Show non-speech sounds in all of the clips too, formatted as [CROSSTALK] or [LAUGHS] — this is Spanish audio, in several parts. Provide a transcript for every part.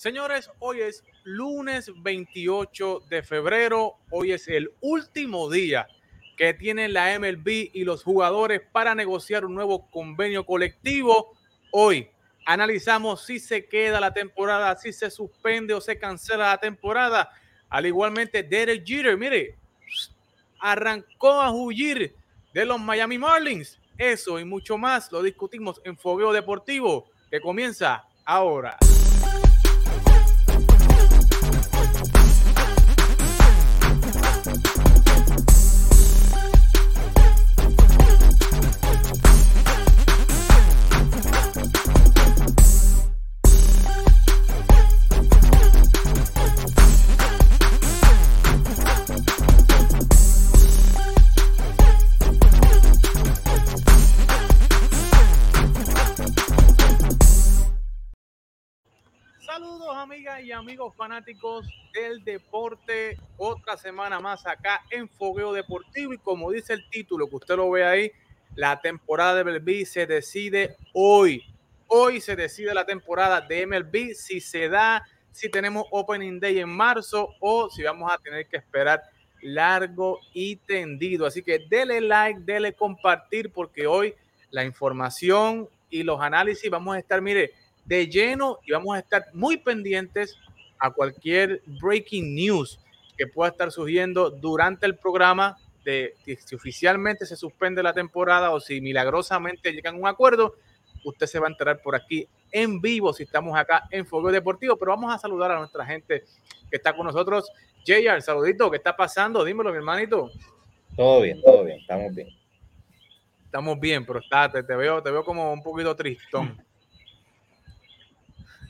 Señores, hoy es lunes 28 de febrero. Hoy es el último día que tienen la MLB y los jugadores para negociar un nuevo convenio colectivo. Hoy analizamos si se queda la temporada, si se suspende o se cancela la temporada. Al igualmente, Derek Jeter, mire, arrancó a huir de los Miami Marlins. Eso y mucho más lo discutimos en Fogueo Deportivo, que comienza ahora. Amigos fanáticos del deporte, otra semana más acá en Fogueo Deportivo y como dice el título que usted lo ve ahí, la temporada de MLB se decide hoy. Hoy se decide la temporada de MLB si se da, si tenemos Opening Day en marzo o si vamos a tener que esperar largo y tendido. Así que dele like, dele compartir porque hoy la información y los análisis vamos a estar, mire, de lleno y vamos a estar muy pendientes a cualquier breaking news que pueda estar surgiendo durante el programa de si oficialmente se suspende la temporada o si milagrosamente llegan a un acuerdo, usted se va a enterar por aquí en vivo si estamos acá en Fuego Deportivo, pero vamos a saludar a nuestra gente que está con nosotros. JR, saludito, ¿qué está pasando? Dímelo, mi hermanito. Todo bien, todo bien, estamos bien. Estamos bien, pero está, te, veo, te veo como un poquito tristón. [LAUGHS]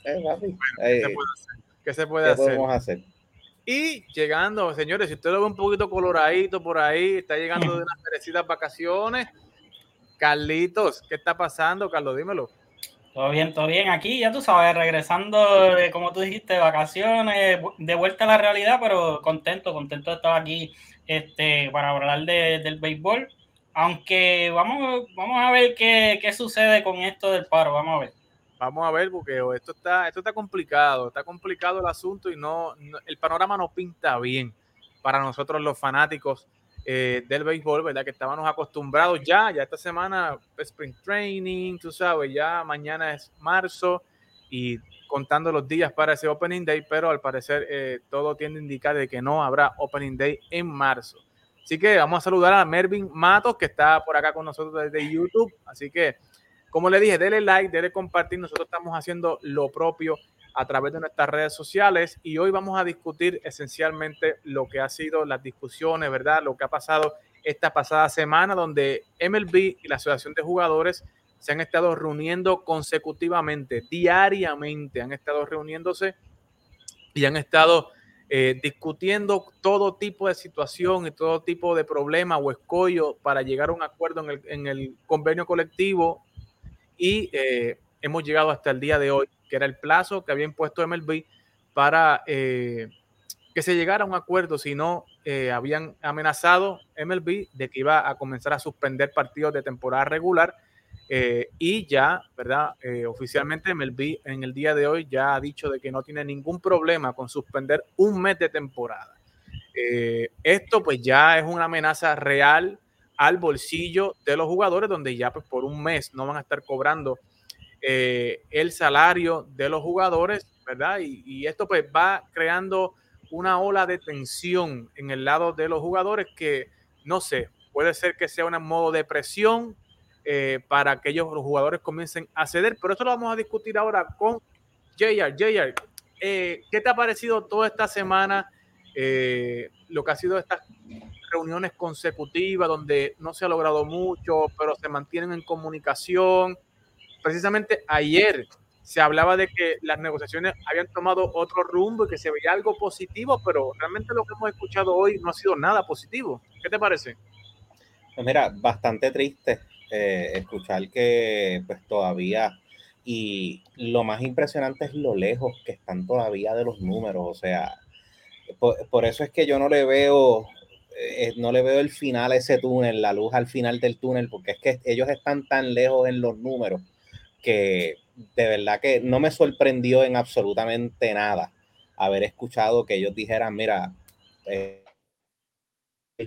Eh, ¿Qué se puede hacer? hacer? Y llegando, señores, si usted lo ve un poquito coloradito por ahí, está llegando de unas merecidas [LAUGHS] vacaciones. Carlitos, ¿qué está pasando, Carlos? Dímelo. Todo bien, todo bien. Aquí, ya tú sabes, regresando, como tú dijiste, de vacaciones, de vuelta a la realidad, pero contento, contento de estar aquí este, para hablar del béisbol. Aunque vamos, vamos a ver qué, qué sucede con esto del paro, vamos a ver. Vamos a ver, porque esto está, esto está complicado, está complicado el asunto y no, el panorama no pinta bien para nosotros los fanáticos eh, del béisbol, ¿verdad? Que estábamos acostumbrados ya, ya esta semana Spring Training, tú sabes, ya mañana es marzo y contando los días para ese Opening Day, pero al parecer eh, todo tiende a indicar de que no habrá Opening Day en marzo. Así que vamos a saludar a Mervin Matos, que está por acá con nosotros desde YouTube. Así que como le dije, denle like, denle compartir. Nosotros estamos haciendo lo propio a través de nuestras redes sociales y hoy vamos a discutir esencialmente lo que ha sido las discusiones, ¿verdad? Lo que ha pasado esta pasada semana donde MLB y la Asociación de Jugadores se han estado reuniendo consecutivamente, diariamente, han estado reuniéndose y han estado eh, discutiendo todo tipo de situación y todo tipo de problema o escollo para llegar a un acuerdo en el convenio colectivo y eh, hemos llegado hasta el día de hoy, que era el plazo que había impuesto MLB para eh, que se llegara a un acuerdo, si no eh, habían amenazado MLB de que iba a comenzar a suspender partidos de temporada regular y ya, ¿verdad? oficialmente MLB en el día de hoy ya ha dicho de que no tiene ningún problema con suspender un mes de temporada. esto pues ya es una amenaza real al bolsillo de los jugadores, donde ya pues, por un mes no van a estar cobrando eh, el salario de los jugadores, ¿verdad? Y, esto pues va creando una ola de tensión en el lado de los jugadores que, no sé, puede ser que sea un modo de presión eh, para que ellos, los jugadores, comiencen a ceder, pero eso lo vamos a discutir ahora con JR. JR, eh, ¿qué te ha parecido toda esta semana? lo que ha sido esta reuniones consecutivas donde no se ha logrado mucho, pero se mantienen en comunicación. Precisamente ayer se hablaba de que las negociaciones habían tomado otro rumbo y que se veía algo positivo, pero realmente lo que hemos escuchado hoy no ha sido nada positivo. ¿Qué te parece? Pues mira, bastante triste eh, escuchar que pues todavía y lo más impresionante es lo lejos que están todavía de los números, o sea, por, eso es que yo no le veo eh, no le veo el final a ese túnel, la luz al final del túnel, porque es que ellos están tan lejos en los números que de verdad que no me sorprendió en absolutamente nada haber escuchado que ellos dijeran, mira, eh,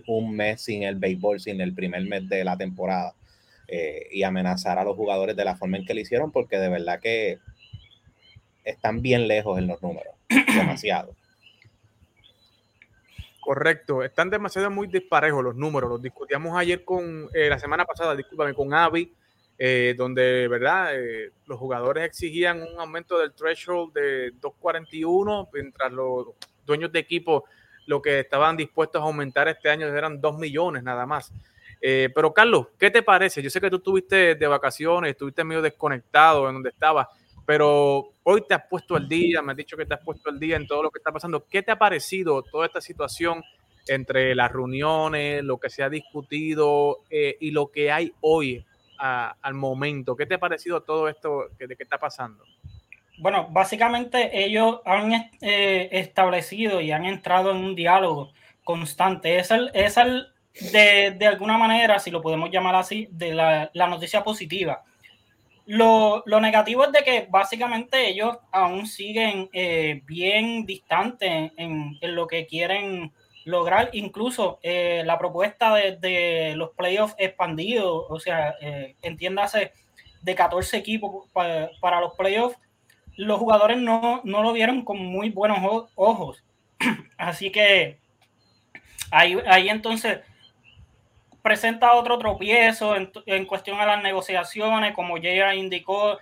un mes sin el béisbol, sin el primer mes de la temporada, eh, y amenazar a los jugadores de la forma en que lo hicieron, porque de verdad que están bien lejos en los números, [CLEARS THROAT] demasiado. Correcto, están demasiado muy disparejos los números. Los discutíamos ayer con, eh, la semana pasada, discúlpame, con Avi, eh, donde, ¿verdad? Eh, los jugadores exigían un aumento del threshold de 2.41, mientras los dueños de equipo lo que estaban dispuestos a aumentar este año eran 2 millones nada más. pero Carlos, ¿qué te parece? Yo sé que tú estuviste de vacaciones, estuviste medio desconectado en donde estabas, pero hoy te has puesto al día, me has dicho que te has puesto al día en todo lo que está pasando. ¿Qué te ha parecido toda esta situación entre las reuniones, lo que se ha discutido eh, y lo que hay hoy al momento? ¿Qué te ha parecido todo esto que, de qué está pasando? Bueno, básicamente ellos han eh, establecido y han entrado en un diálogo constante. Es el, es de, alguna manera, si lo podemos llamar así, de la noticia positiva lo, negativo es de que básicamente ellos aún siguen eh, bien distantes en, lo que quieren lograr. Incluso eh, la propuesta de, los playoffs expandidos, o sea, eh, entiéndase, de 14 equipos para, los playoffs, los jugadores no, no, lo vieron con muy buenos ojos. [CLEARS THROAT] Así que ahí, ahí entonces presenta otro tropiezo en, cuestión a las negociaciones, como ya indicó,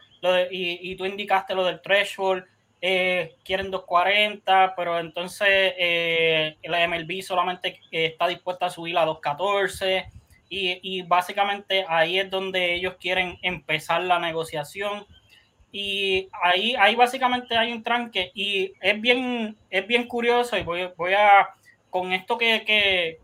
y, tú indicaste lo del threshold, eh, quieren 2.40, pero entonces eh, la MLB solamente está dispuesta a subir a 2.14 y, básicamente ahí es donde ellos quieren empezar la negociación. Y ahí, ahí básicamente hay un tranque y es bien, es bien curioso y voy, voy a, con esto que,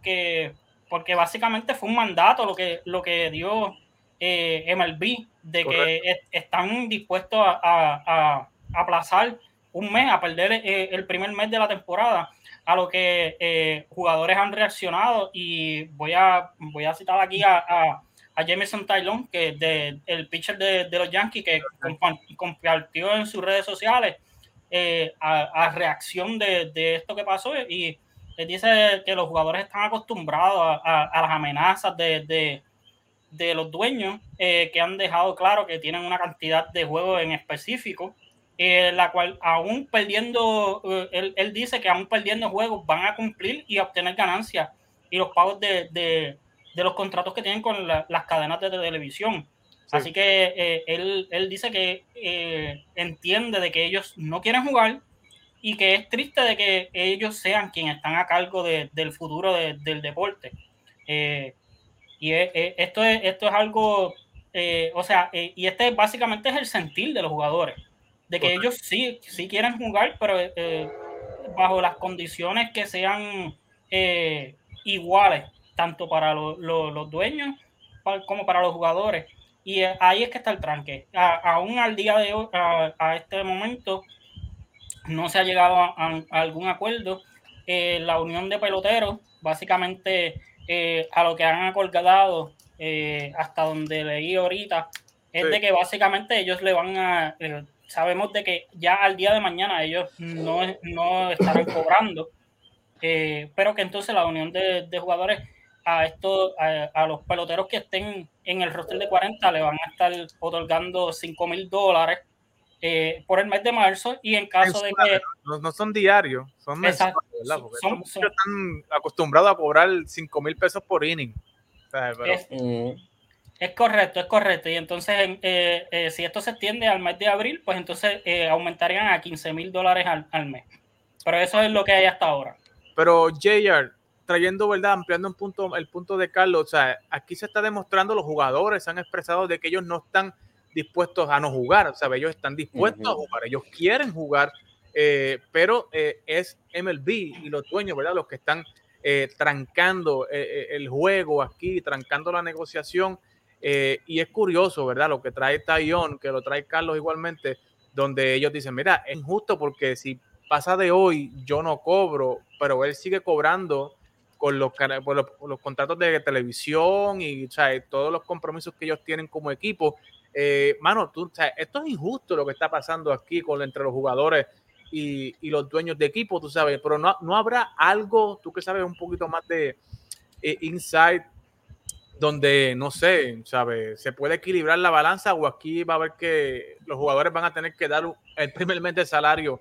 que porque básicamente fue un mandato lo que, lo que dio eh, MLB, de que están dispuestos a, aplazar un mes, a perder eh, el primer mes de la temporada, a lo que eh, jugadores han reaccionado. Y voy a, voy a citar aquí a, a, Jameson Tylon, que es de, el pitcher de, los Yankees, que compartió en sus redes sociales a, reacción de, de esto que pasó y él dice que los jugadores están acostumbrados a, las amenazas de, los dueños eh, que han dejado claro que tienen una cantidad de juegos en específico, eh, la cual aún perdiendo, eh, él, dice que aún perdiendo juegos van a cumplir y obtener ganancias y los pagos de, los contratos que tienen con las cadenas de televisión. Así que él, él, dice que entiende de que ellos no quieren jugar, y que es triste de que ellos sean quienes están a cargo del futuro del deporte. Eh, y esto, es, esto es algo, eh, o sea, eh, y este básicamente es el sentir de los jugadores, de que ellos sí, sí quieren jugar, pero bajo las condiciones que sean iguales, tanto para los dueños como para los jugadores. Y ahí es que está el tranque. aún al día de hoy, a este momento, no se ha llegado a, algún acuerdo. Eh, la unión de peloteros, básicamente eh, a lo que han acordado eh, hasta donde leí ahorita, es de que básicamente ellos le van a, sabemos de que ya al día de mañana ellos no, no estarán cobrando, pero que entonces la unión de, jugadores a, estos, a, los peloteros que estén en el roster de 40 le van a estar otorgando 5 mil dólares eh, por el mes de marzo y en caso de que... No, son diarios, son mensuales, son, están acostumbrados a cobrar 5 mil pesos por inning. Es, correcto, es correcto. Y entonces, eh, eh, si esto se extiende al mes de abril, pues entonces aumentarían a 15 mil dólares al, mes. Pero eso es lo que hay hasta ahora. Pero JR, trayendo, ¿verdad? Ampliando un punto, el punto de Carlos, o sea, aquí se está demostrando, los jugadores han expresado de que ellos no están dispuestos a no jugar, sea, ellos están dispuestos a jugar, ellos quieren jugar, eh, pero eh, es MLB y los dueños, ¿verdad? Los que están eh, trancando el juego aquí, trancando la negociación. y es curioso, ¿verdad? Lo que trae Taillon, que lo trae Carlos igualmente, donde ellos dicen, mira, es injusto porque si pasa de hoy, yo no cobro, pero él sigue cobrando con los, los, contratos de televisión y o sea, todos los compromisos que ellos tienen como equipo. Eh, mano, tú, o sea, esto es injusto lo que está pasando aquí con, entre los jugadores y, y, los dueños de equipo, tú sabes, pero no, no habrá algo, tú que sabes un poquito más de eh, insight, donde, no sé, ¿sabes? Se puede equilibrar la balanza o aquí va a haber que los jugadores van a tener que dar el primer mes de salario,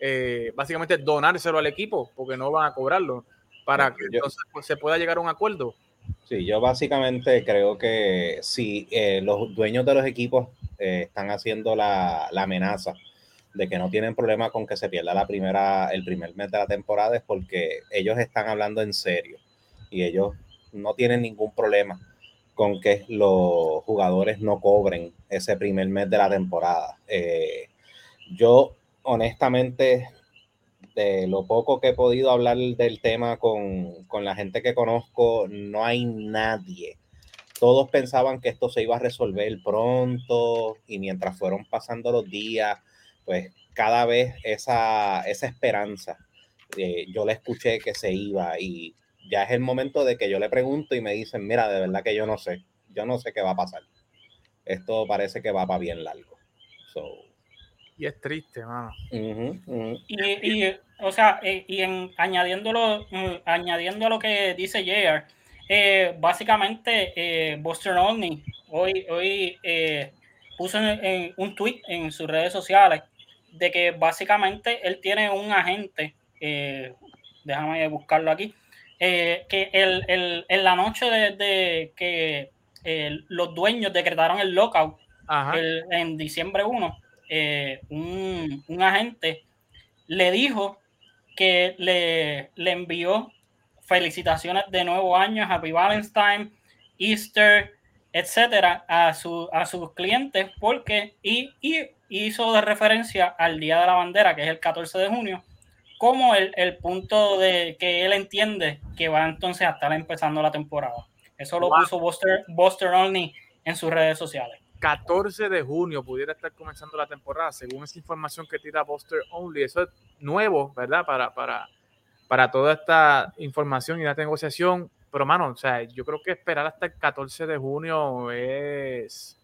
eh, básicamente donárselo al equipo, porque no van a cobrarlo para que entonces pues, se pueda llegar a un acuerdo. Sí, yo básicamente creo que si eh, los dueños de los equipos eh, están haciendo la, amenaza de que no tienen problema con que se pierda la primera, el primer mes de la temporada es porque ellos están hablando en serio y ellos no tienen ningún problema con que los jugadores no cobren ese primer mes de la temporada. Eh, yo honestamente de lo poco que he podido hablar del tema con, la gente que conozco, no hay nadie. Todos pensaban que esto se iba a resolver pronto y mientras fueron pasando los días, pues cada vez esa, esa esperanza, eh, yo le escuché que se iba y ya es el momento de que yo le pregunto y me dicen, mira, de verdad que yo no sé, yo no sé qué va a pasar. Esto parece que va para bien largo. Y es triste, mano. Y, o sea, eh, y en añadiéndolo, mm, añadiendo a lo que dice JR, eh, básicamente eh, Buster Olney hoy, hoy eh, puso en, un tweet en sus redes sociales de que básicamente él tiene un agente, déjame buscarlo aquí, que el, en la noche de, que los dueños decretaron el lockout en diciembre 1, eh, un, un, agente le dijo que le, le, envió felicitaciones de nuevo año, Happy Valentine, Easter, etcétera, a, su, a sus clientes, porque y, y, hizo de referencia al Día de la Bandera, que es el 14 de junio, como el, el punto de que él entiende que va entonces a estar empezando la temporada. Eso lo puso Buster, Buster Only en sus redes sociales. 14 de junio pudiera estar comenzando la temporada, según esa información que tira Buster Only. Eso es nuevo, ¿verdad? Para, para, para toda esta información y la negociación. Pero, mano, o sea, yo creo que esperar hasta el 14 de junio es.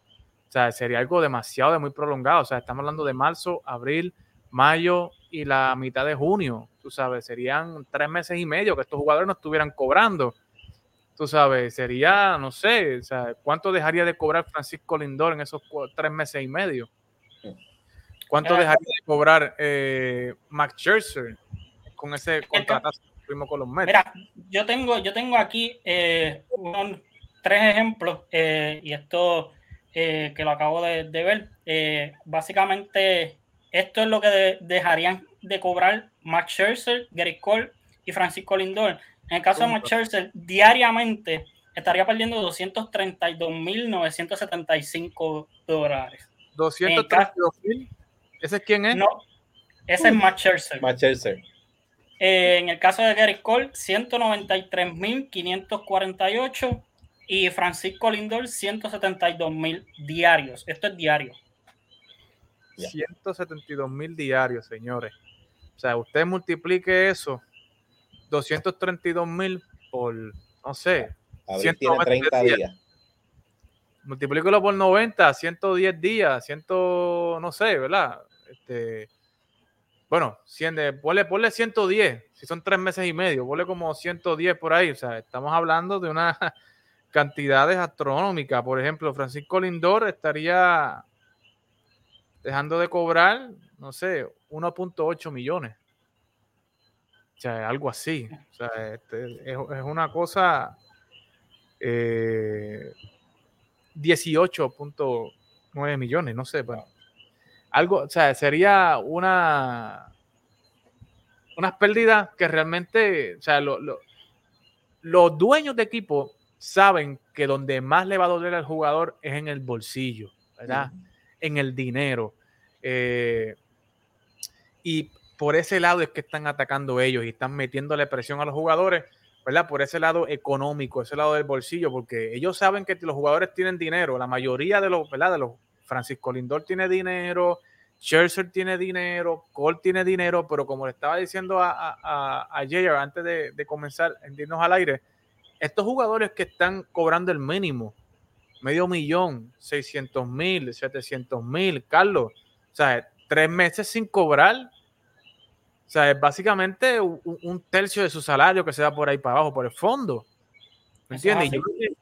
O sea, sería algo demasiado, de muy prolongado. O sea, estamos hablando de marzo, abril, mayo y la mitad de junio. Tú sabes, serían tres meses y medio que estos jugadores no estuvieran cobrando tú sabes, sería, no sé, o sea, ¿cuánto dejaría de cobrar Francisco Lindor en esos tres meses y medio? ¿Cuánto dejaría de cobrar eh, Max Scherzer con ese contrato que tuvimos con los Mets? Mira, yo tengo, yo tengo aquí eh, tres ejemplos eh, y esto eh, que lo acabo de, ver. básicamente, esto es lo que dejarían de cobrar Max Scherzer, Gary Cole y Francisco Lindor en el caso de Max diariamente estaría perdiendo 232.975 dólares. ¿232.000? ¿Ese es quién es? No, ese es Max Scherzer. Eh, en el caso de Gary Cole, 193.548 y Francisco Lindor, 172.000 diarios. Esto es diario. 172.000 diarios, señores. O sea, usted multiplique eso 232 mil por, no sé, 130 días. Multiplícalo por 90, 110 días, 100, no sé, ¿verdad? Este, bueno, 100 de, ponle, ponle 110, si son tres meses y medio, ponle como 110 por ahí. O sea, estamos hablando de unas [LAUGHS] cantidades astronómicas. Por ejemplo, Francisco Lindor estaría dejando de cobrar, no sé, 1.8 millones sea, algo así. O sea, este, es, una cosa. 18.9 eh, millones, no sé. Bueno, algo, o sea, sería una. Unas pérdidas que realmente, o sea, los dueños de equipo saben que donde más le va a doler al jugador es en el bolsillo, ¿verdad? En el dinero. Eh, y por ese lado es que están atacando ellos y están metiéndole presión a los jugadores, ¿verdad? Por ese lado económico, ese lado del bolsillo, porque ellos saben que los jugadores tienen dinero, la mayoría de los, ¿verdad? De los Francisco Lindor tiene dinero, Scherzer tiene dinero, Cole tiene dinero, pero como le estaba diciendo a, a, a antes de, de comenzar, en irnos al aire, estos jugadores que están cobrando el mínimo, medio millón, 600 mil, 700 mil, Carlos, o sea, tres meses sin cobrar, sea, es básicamente un, tercio de su salario que se da por ahí para abajo, por el fondo. ¿Me entiendes?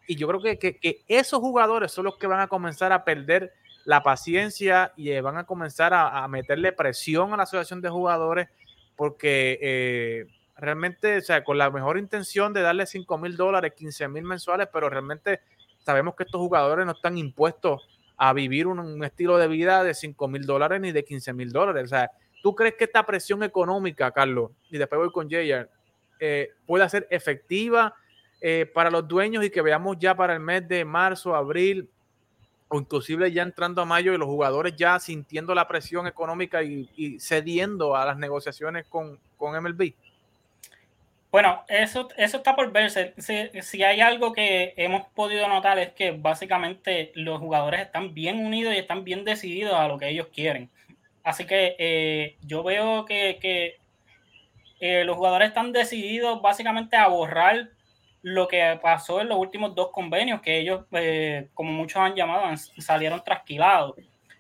Y yo, creo, que, esos jugadores son los que van a comenzar a perder la paciencia y van a comenzar a, meterle presión a la asociación de jugadores porque eh, realmente, o sea, con la mejor intención de darle 5 mil dólares, 15 mil mensuales, pero realmente sabemos que estos jugadores no están impuestos a vivir un, estilo de vida de 5 mil dólares ni de 15 mil dólares. O sea, ¿tú crees que esta presión económica, Carlos, y después voy con Jayar, eh, pueda ser efectiva eh, para los dueños y que veamos ya para el mes de marzo, abril o inclusive ya entrando a mayo y los jugadores ya sintiendo la presión económica y, cediendo a las negociaciones con, con MLB? Bueno, eso, eso está por verse. Si, hay algo que hemos podido notar es que básicamente los jugadores están bien unidos y están bien decididos a lo que ellos quieren. Así que eh, yo veo que, eh, los jugadores están decididos básicamente a borrar lo que pasó en los últimos dos convenios, que ellos, eh, como muchos han llamado, salieron trasquilados,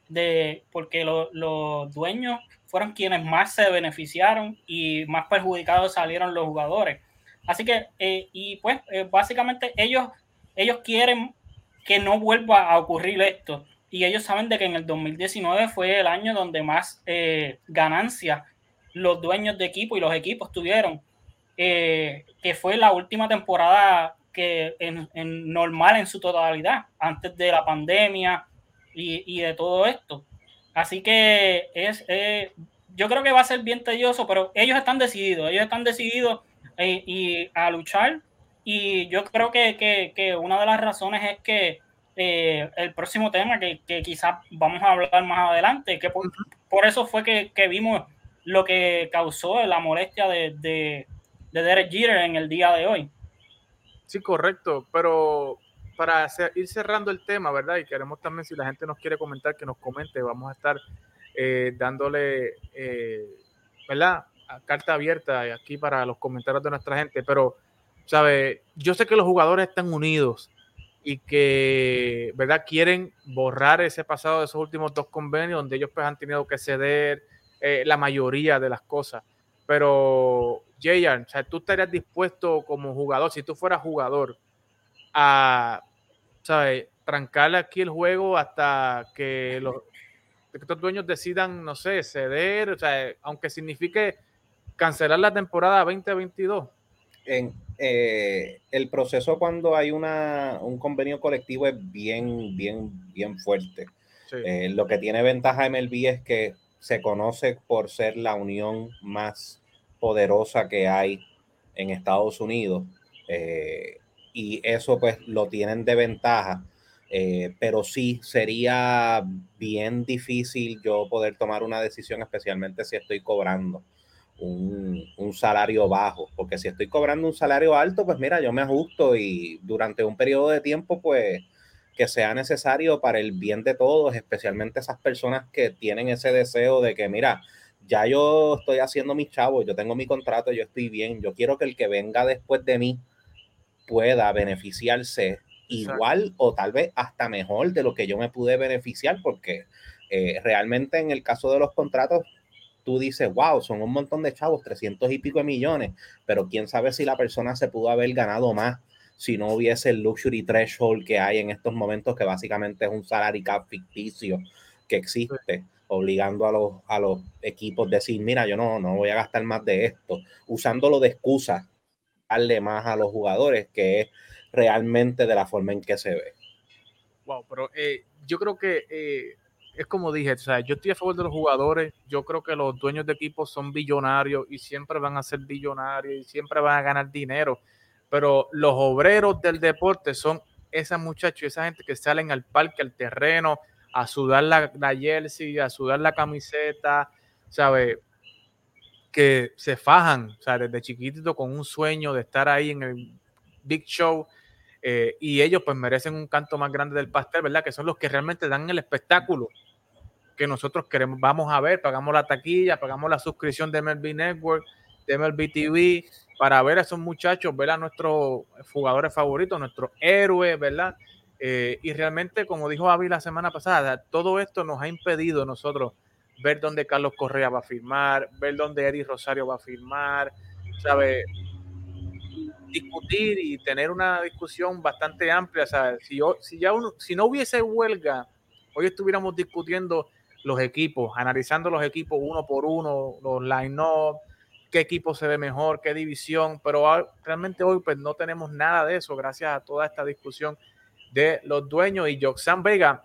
de, porque los dueños fueron quienes más se beneficiaron y más perjudicados salieron los jugadores. Así que, y pues básicamente ellos, ellos quieren que no vuelva a ocurrir esto. Y ellos saben de que en el 2019 fue el año donde más eh, ganancias los dueños de equipo y los equipos tuvieron, que fue la última temporada que en, normal en su totalidad, antes de la pandemia y, y de todo esto. Así que es, eh, yo creo que va a ser bien tedioso, pero ellos están decididos, ellos están decididos eh, y a luchar. Y yo creo que, una de las razones es que eh, el próximo tema, que, quizás vamos a hablar más adelante, que por, eso fue que, vimos lo que causó la molestia de, de, de Derek Jeter en el día de hoy. Sí, correcto, pero para ir cerrando el tema, ¿verdad? Y queremos también, si la gente nos quiere comentar, que nos comente. Vamos a estar eh, dándole, eh, ¿verdad? A carta abierta aquí para los comentarios de nuestra gente. Pero, ¿sabe? Yo sé que los jugadores están unidos y que, ¿verdad? Quieren borrar ese pasado de esos últimos dos convenios donde ellos pues han tenido que ceder eh, la mayoría de las cosas. Pero, Jayan, o sea, tú estarías dispuesto como jugador, si tú fueras jugador, a ¿sabes? Trancarle aquí el juego hasta que los estos dueños decidan, no sé, ceder, o sea, aunque signifique cancelar la temporada 2022. En, eh, el proceso cuando hay una, un convenio colectivo es bien, bien, bien fuerte. Eh, lo que tiene ventaja MLB es que se conoce por ser la unión más poderosa que hay en Estados Unidos. Eh, y eso pues lo tienen de ventaja. Eh, pero sí sería bien difícil yo poder tomar una decisión, especialmente si estoy cobrando un, un, salario bajo, porque si estoy cobrando un salario alto, pues mira, yo me ajusto y durante un periodo de tiempo, pues que sea necesario para el bien de todos, especialmente esas personas que tienen ese deseo de que, mira, ya yo estoy haciendo mi chavo, yo tengo mi contrato, yo estoy bien, yo quiero que el que venga después de mí pueda beneficiarse igual o tal vez hasta mejor de lo que yo me pude beneficiar, porque eh, realmente en el caso de los contratos, tú dices, wow, son un montón de chavos, 300 y pico de millones, pero quién sabe si la persona se pudo haber ganado más si no hubiese el luxury threshold que hay en estos momentos, que básicamente es un salary cap ficticio que existe, obligando a los, a los equipos a decir, mira, yo no, no voy a gastar más de esto, usándolo de excusa darle más a los jugadores, que es realmente de la forma en que se ve. Wow, pero eh, yo creo que eh, es como dije, o sea, yo estoy a favor de los jugadores, yo creo que los dueños de equipos son billonarios y siempre van a ser billonarios y siempre van a ganar dinero, pero los obreros del deporte son esos muchachos esa gente que salen al parque, al terreno, a sudar la, la jersey, a sudar la camiseta, ¿sabes? que se fajan, o sea, desde chiquitito con un sueño de estar ahí en el Big Show. Eh, y ellos pues merecen un canto más grande del pastel, ¿verdad? Que son los que realmente dan el espectáculo. que nosotros queremos, vamos a ver, pagamos la taquilla, pagamos la suscripción de MLB Network, de MLB TV, para ver a esos muchachos, ver a nuestros jugadores favoritos, nuestros héroes, ¿verdad? Eh, y realmente, como dijo Avi la semana pasada, todo esto nos ha impedido nosotros ver dónde Carlos Correa va a firmar, ver dónde Eddie Rosario va a firmar, ¿sabe? Discutir y tener una discusión bastante amplia. ¿sabes? Si, yo, si, ya uno, si no hubiese huelga, hoy estuviéramos discutiendo los equipos, analizando los equipos uno por uno, los line-up, qué equipo se ve mejor, qué división, pero realmente hoy pues no tenemos nada de eso gracias a toda esta discusión de los dueños y Joxan Vega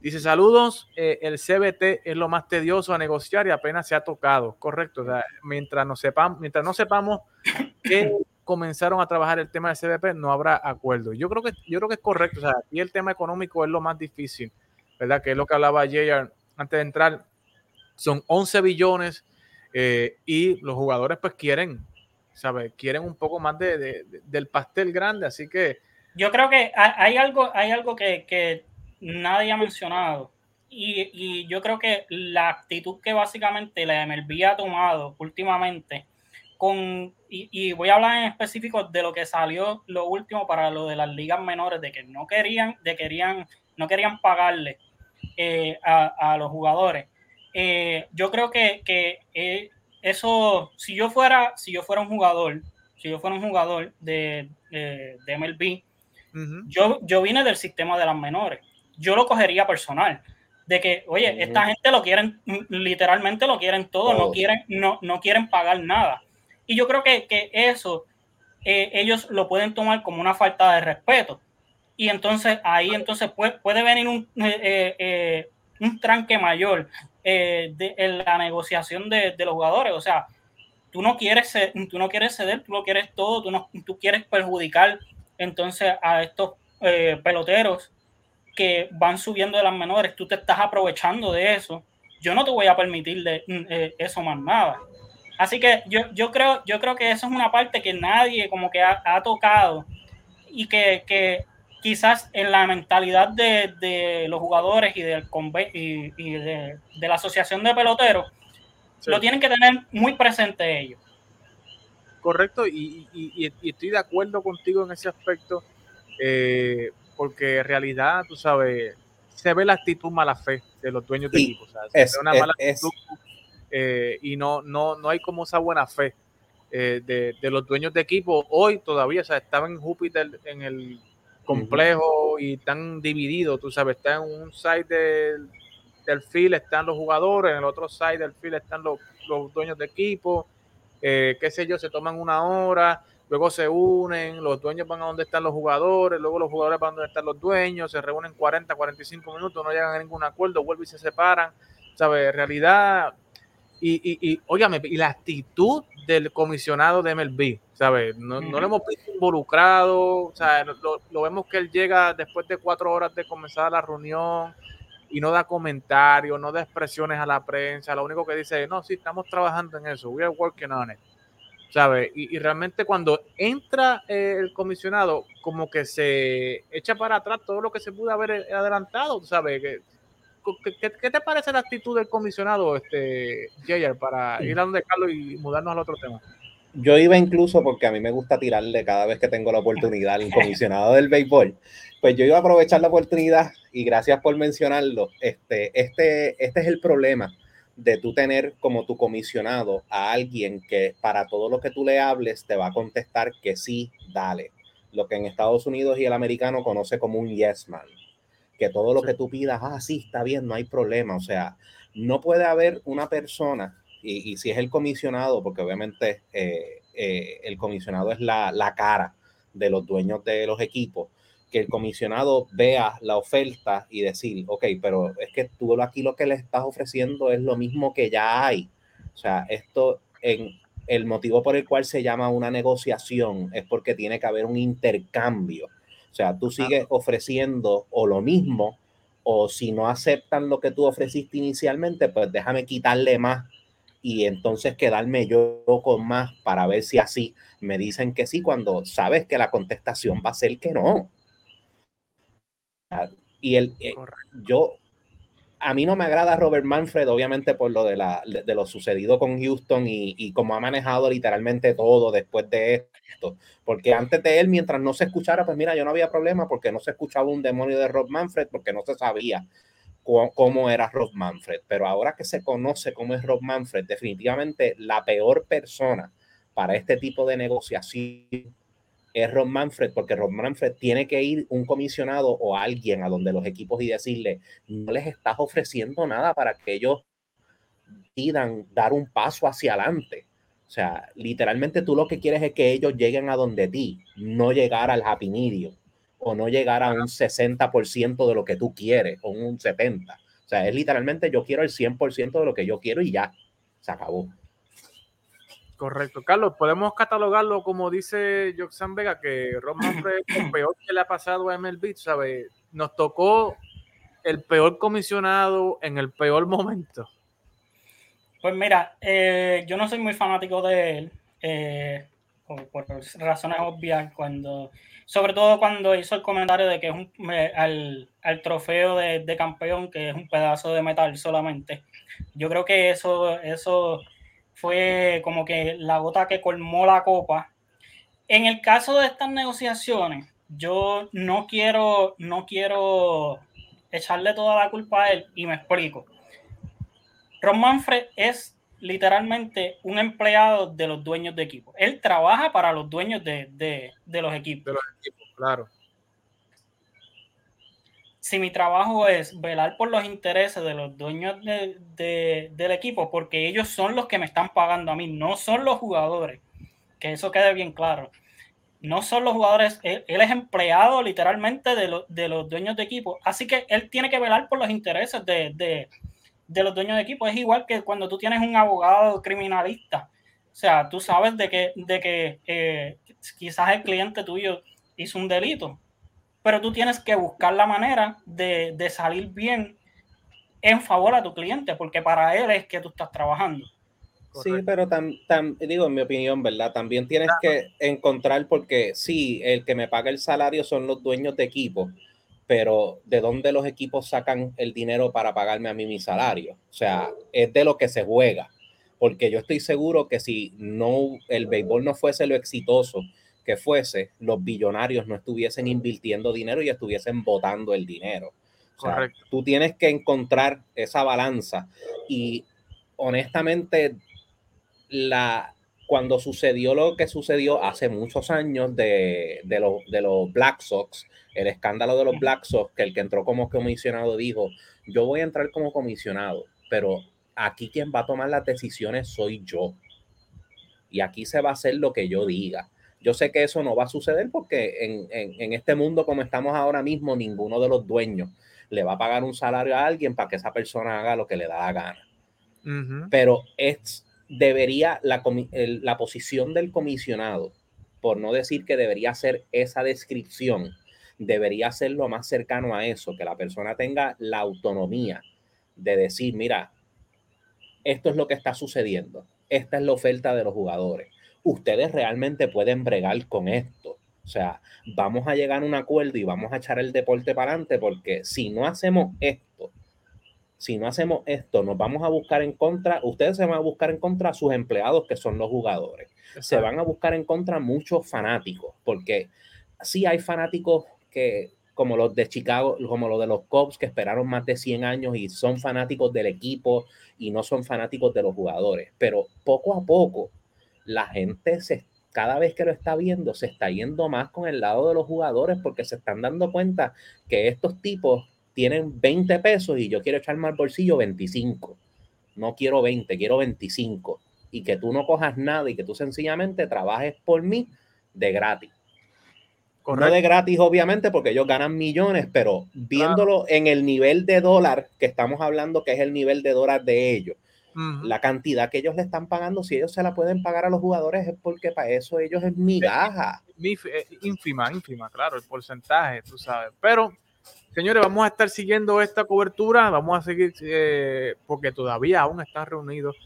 dice saludos, eh, el CBT es lo más tedioso a negociar y apenas se ha tocado, correcto, mientras no sepamos, mientras no sepamos que comenzaron a trabajar el tema del CBT no habrá acuerdo. Yo creo que yo creo que es correcto, o sea, y el tema económico es lo más difícil, ¿verdad? Que es lo que hablaba ayer antes de entrar, son 11 billones eh, y los jugadores pues quieren, ¿sabes? Quieren un poco más de, del pastel grande, así que... Yo creo que hay algo, hay algo que, nadie ha mencionado y, y, yo creo que la actitud que básicamente la MLB ha tomado últimamente con, y, voy a hablar en específico de lo que salió lo último para lo de las ligas menores, de que no querían, de querían, no querían pagarle eh, a, a, los jugadores. Eh, yo creo que, eh, eso, si yo fuera, si yo fuera un jugador, si yo fuera un jugador de, de, MLB, yo, yo vine del sistema de las menores. Yo lo cogería personal. De que, oye, esta gente lo quieren, literalmente lo quieren todo, no quieren, no, no quieren pagar nada. Y yo creo que, eso eh, ellos lo pueden tomar como una falta de respeto. Y entonces ahí entonces puede, puede venir un, un tranque mayor eh, de, en la negociación de, los jugadores. O sea, tú no quieres tú no quieres ceder, tú no quieres todo, tú, no, tú quieres perjudicar entonces a estos eh, peloteros que van subiendo de las menores, tú te estás aprovechando de eso. Yo no te voy a permitir de, mm, eh, eso más nada. Así que yo, yo, creo, yo creo que eso es una parte que nadie como que ha, tocado y que, que, quizás en la mentalidad de, los jugadores y, del, y, y de, la asociación de peloteros, lo tienen que tener muy presente ellos. Correcto, y, estoy de acuerdo contigo en ese aspecto, eh, porque en realidad, tú sabes, se ve la actitud mala fe de los dueños de equipos. se ve una mala actitud eh, y no, no, no hay como esa buena fe. Eh, de, de, los dueños de equipo hoy todavía, o sea, estaban en Júpiter en el complejo y tan dividido, tú sabes, está en un side del, del field están los jugadores, en el otro side del field están los, los dueños de equipo, eh, qué sé yo, se toman una hora, luego se unen, los dueños van a donde están los jugadores, luego los jugadores van a donde están los dueños, se reúnen 40, 45 minutos, no llegan a ningún acuerdo, vuelven y se separan, ¿sabes? En realidad, y, y, y, óyame, y la actitud del comisionado de MLB, ¿sabes? No, no lo hemos visto involucrado, o sea, lo, vemos que él llega después de cuatro horas de comenzar la reunión y no da comentarios, no da expresiones a la prensa, lo único que dice es, no, sí, estamos trabajando en eso, we are working on it, ¿sabes? Y, realmente cuando entra el comisionado, como que se echa para atrás todo lo que se pudo haber adelantado, ¿sabes? Que, ¿Qué, te parece la actitud del comisionado, este, Jayer, para ir a donde Carlos y mudarnos al otro tema? Yo iba incluso porque a mí me gusta tirarle cada vez que tengo la oportunidad al comisionado del béisbol. Pues yo iba a aprovechar la oportunidad y gracias por mencionarlo. Este, este, este es el problema de tú tener como tu comisionado a alguien que para todo lo que tú le hables te va a contestar que sí, dale. Lo que en Estados Unidos y el americano conoce como un yes man que todo lo que tú pidas, ah, sí, está bien, no hay problema. O sea, no puede haber una persona, y, si es el comisionado, porque obviamente eh, eh, el comisionado es la, la, cara de los dueños de los equipos, que el comisionado vea la oferta y decir, ok, pero es que tú aquí lo que le estás ofreciendo es lo mismo que ya hay. O sea, esto en el motivo por el cual se llama una negociación es porque tiene que haber un intercambio o sea, tú sigues ofreciendo o lo mismo, o si no aceptan lo que tú ofreciste inicialmente, pues déjame quitarle más y entonces quedarme yo con más para ver si así me dicen que sí cuando sabes que la contestación va a ser que no. Y el, eh, yo, a mí no me agrada Robert Manfred, obviamente por lo de, la, de lo sucedido con Houston y, y como ha manejado literalmente todo después de esto. Porque antes de él, mientras no se escuchara, pues mira, yo no había problema porque no se escuchaba un demonio de Rob Manfred porque no se sabía cómo era Rob Manfred. Pero ahora que se conoce cómo es Rob Manfred, definitivamente la peor persona para este tipo de negociación es Rob Manfred, porque Rob Manfred tiene que ir un comisionado o alguien a donde los equipos y decirle, no les estás ofreciendo nada para que ellos pidan dar un paso hacia adelante. O sea, literalmente tú lo que quieres es que ellos lleguen a donde ti, no llegar al happy medium o no llegar a un 60% de lo que tú quieres o un 70%. O sea, es literalmente yo quiero el 100% de lo que yo quiero y ya, se acabó. Correcto. Carlos, podemos catalogarlo como dice Joxan Vega, que Ron Manfred es lo peor que le ha pasado a MLB, ¿sabes? Nos tocó el peor comisionado en el peor momento. Pues mira, eh, yo no soy muy fanático de él, eh, por, razones obvias, cuando, sobre todo cuando hizo el comentario de que es un, al, trofeo de, de, campeón, que es un pedazo de metal solamente. Yo creo que eso, eso fue como que la gota que colmó la copa. En el caso de estas negociaciones, yo no quiero, no quiero echarle toda la culpa a él y me explico. Ron Manfred es literalmente un empleado de los dueños de equipo. Él trabaja para los dueños de, de los equipos. De los equipos, claro si mi trabajo es velar por los intereses de los dueños del equipo, porque ellos son los que me están pagando a mí, no son los jugadores, que eso quede bien claro. No son los jugadores, él, es empleado literalmente de, los dueños de equipo, así que él tiene que velar por los intereses de, los dueños de equipo. Es igual que cuando tú tienes un abogado criminalista, o sea, tú sabes de que, de que eh, quizás el cliente tuyo hizo un delito, pero tú tienes que buscar la manera de, de salir bien en favor a tu cliente, porque para él es que tú estás trabajando. Sí, pero tan, digo, en mi opinión, ¿verdad? También tienes que encontrar, porque sí, el que me paga el salario son los dueños de equipo, pero ¿de dónde los equipos sacan el dinero para pagarme a mí mi salario? O sea, es de lo que se juega, porque yo estoy seguro que si no, el béisbol no fuese lo exitoso que fuese, los billonarios no estuviesen invirtiendo dinero y estuviesen votando el dinero. Correcto. Tú tienes que encontrar esa balanza y honestamente, la, cuando sucedió lo que sucedió hace muchos años de, de, de los Black Sox, el escándalo de los Black Sox, que el que entró como comisionado dijo, yo voy a entrar como comisionado, pero aquí quien va a tomar las decisiones soy yo. Y aquí se va a hacer lo que yo diga. Yo sé que eso no va a suceder porque en, en, este mundo como estamos ahora mismo, ninguno de los dueños le va a pagar un salario a alguien para que esa persona haga lo que le da la gana. Pero es, debería, la, la posición del comisionado, por no decir que debería ser esa descripción, debería ser lo más cercano a eso, que la persona tenga la autonomía de decir, mira, esto es lo que está sucediendo, esta es la oferta de los jugadores ustedes realmente pueden bregar con esto. O sea, vamos a llegar a un acuerdo y vamos a echar el deporte para adelante porque si no hacemos esto, si no hacemos esto, nos vamos a buscar en contra, ustedes se van a buscar en contra a sus empleados que son los jugadores. Se van a buscar en contra muchos fanáticos porque sí hay fanáticos que como los de Chicago, como los de los Cubs que esperaron más de 100 años y son fanáticos del equipo y no son fanáticos de los jugadores, pero poco a poco la gente se, cada vez que lo está viendo se está yendo más con el lado de los jugadores porque se están dando cuenta que estos tipos tienen 20 pesos y yo quiero echarme al bolsillo 25. No quiero 20, quiero 25. Y que tú no cojas nada y que tú sencillamente trabajes por mí de gratis. No de gratis, obviamente, porque ellos ganan millones, pero viéndolo en el nivel de dólar que estamos hablando, que es el nivel de dólar de ellos, la cantidad que ellos le están pagando, si ellos se la pueden pagar a los jugadores, es porque para eso ellos es migaja. ínfima, ínfima, claro, el porcentaje, tú sabes. Pero, señores, vamos a estar siguiendo esta cobertura, vamos a seguir, eh, porque todavía aún están reunidos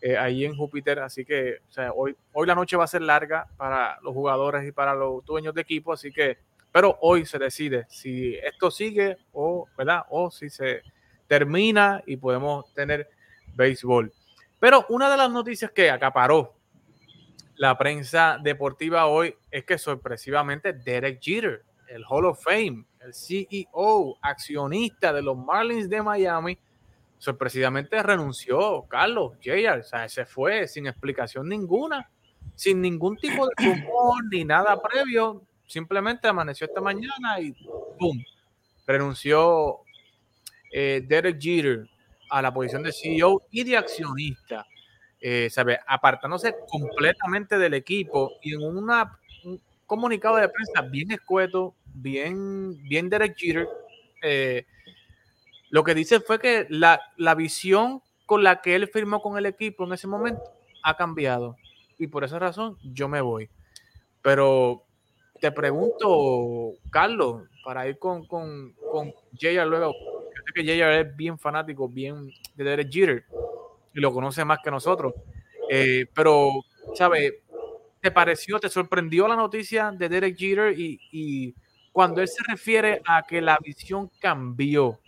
eh, ahí en Júpiter, así que hoy, hoy la noche va a ser larga para los jugadores y para los dueños de equipo, así que, pero hoy se decide si esto sigue o, ¿verdad? O si se termina y podemos tener béisbol. Pero una de las noticias que acaparó la prensa deportiva hoy es que sorpresivamente Derek Jeter, el Hall of Fame, el CEO, accionista de los Marlins de Miami, sorpresivamente renunció, Carlos, J.R., o sea, se fue sin explicación ninguna, sin ningún tipo de rumor ni nada previo, simplemente amaneció esta mañana y ¡pum! renunció eh, Derek Jeter a la posición de CEO y de accionista, eh, ¿sabe? apartándose completamente del equipo y en una, un comunicado de prensa bien escueto, bien, bien eh, lo que dice fue que la, la visión con la que él firmó con el equipo en ese momento ha cambiado. Y por esa razón yo me voy. Pero te pregunto, Carlos, para ir con, con, con luego, sé que JR es bien fanático, bien de Derek Jeter, y lo conoce más que nosotros. Eh, pero, ¿sabes? ¿Te pareció, te sorprendió la noticia de Derek Jeter? Y, y cuando él se refiere a que la visión cambió,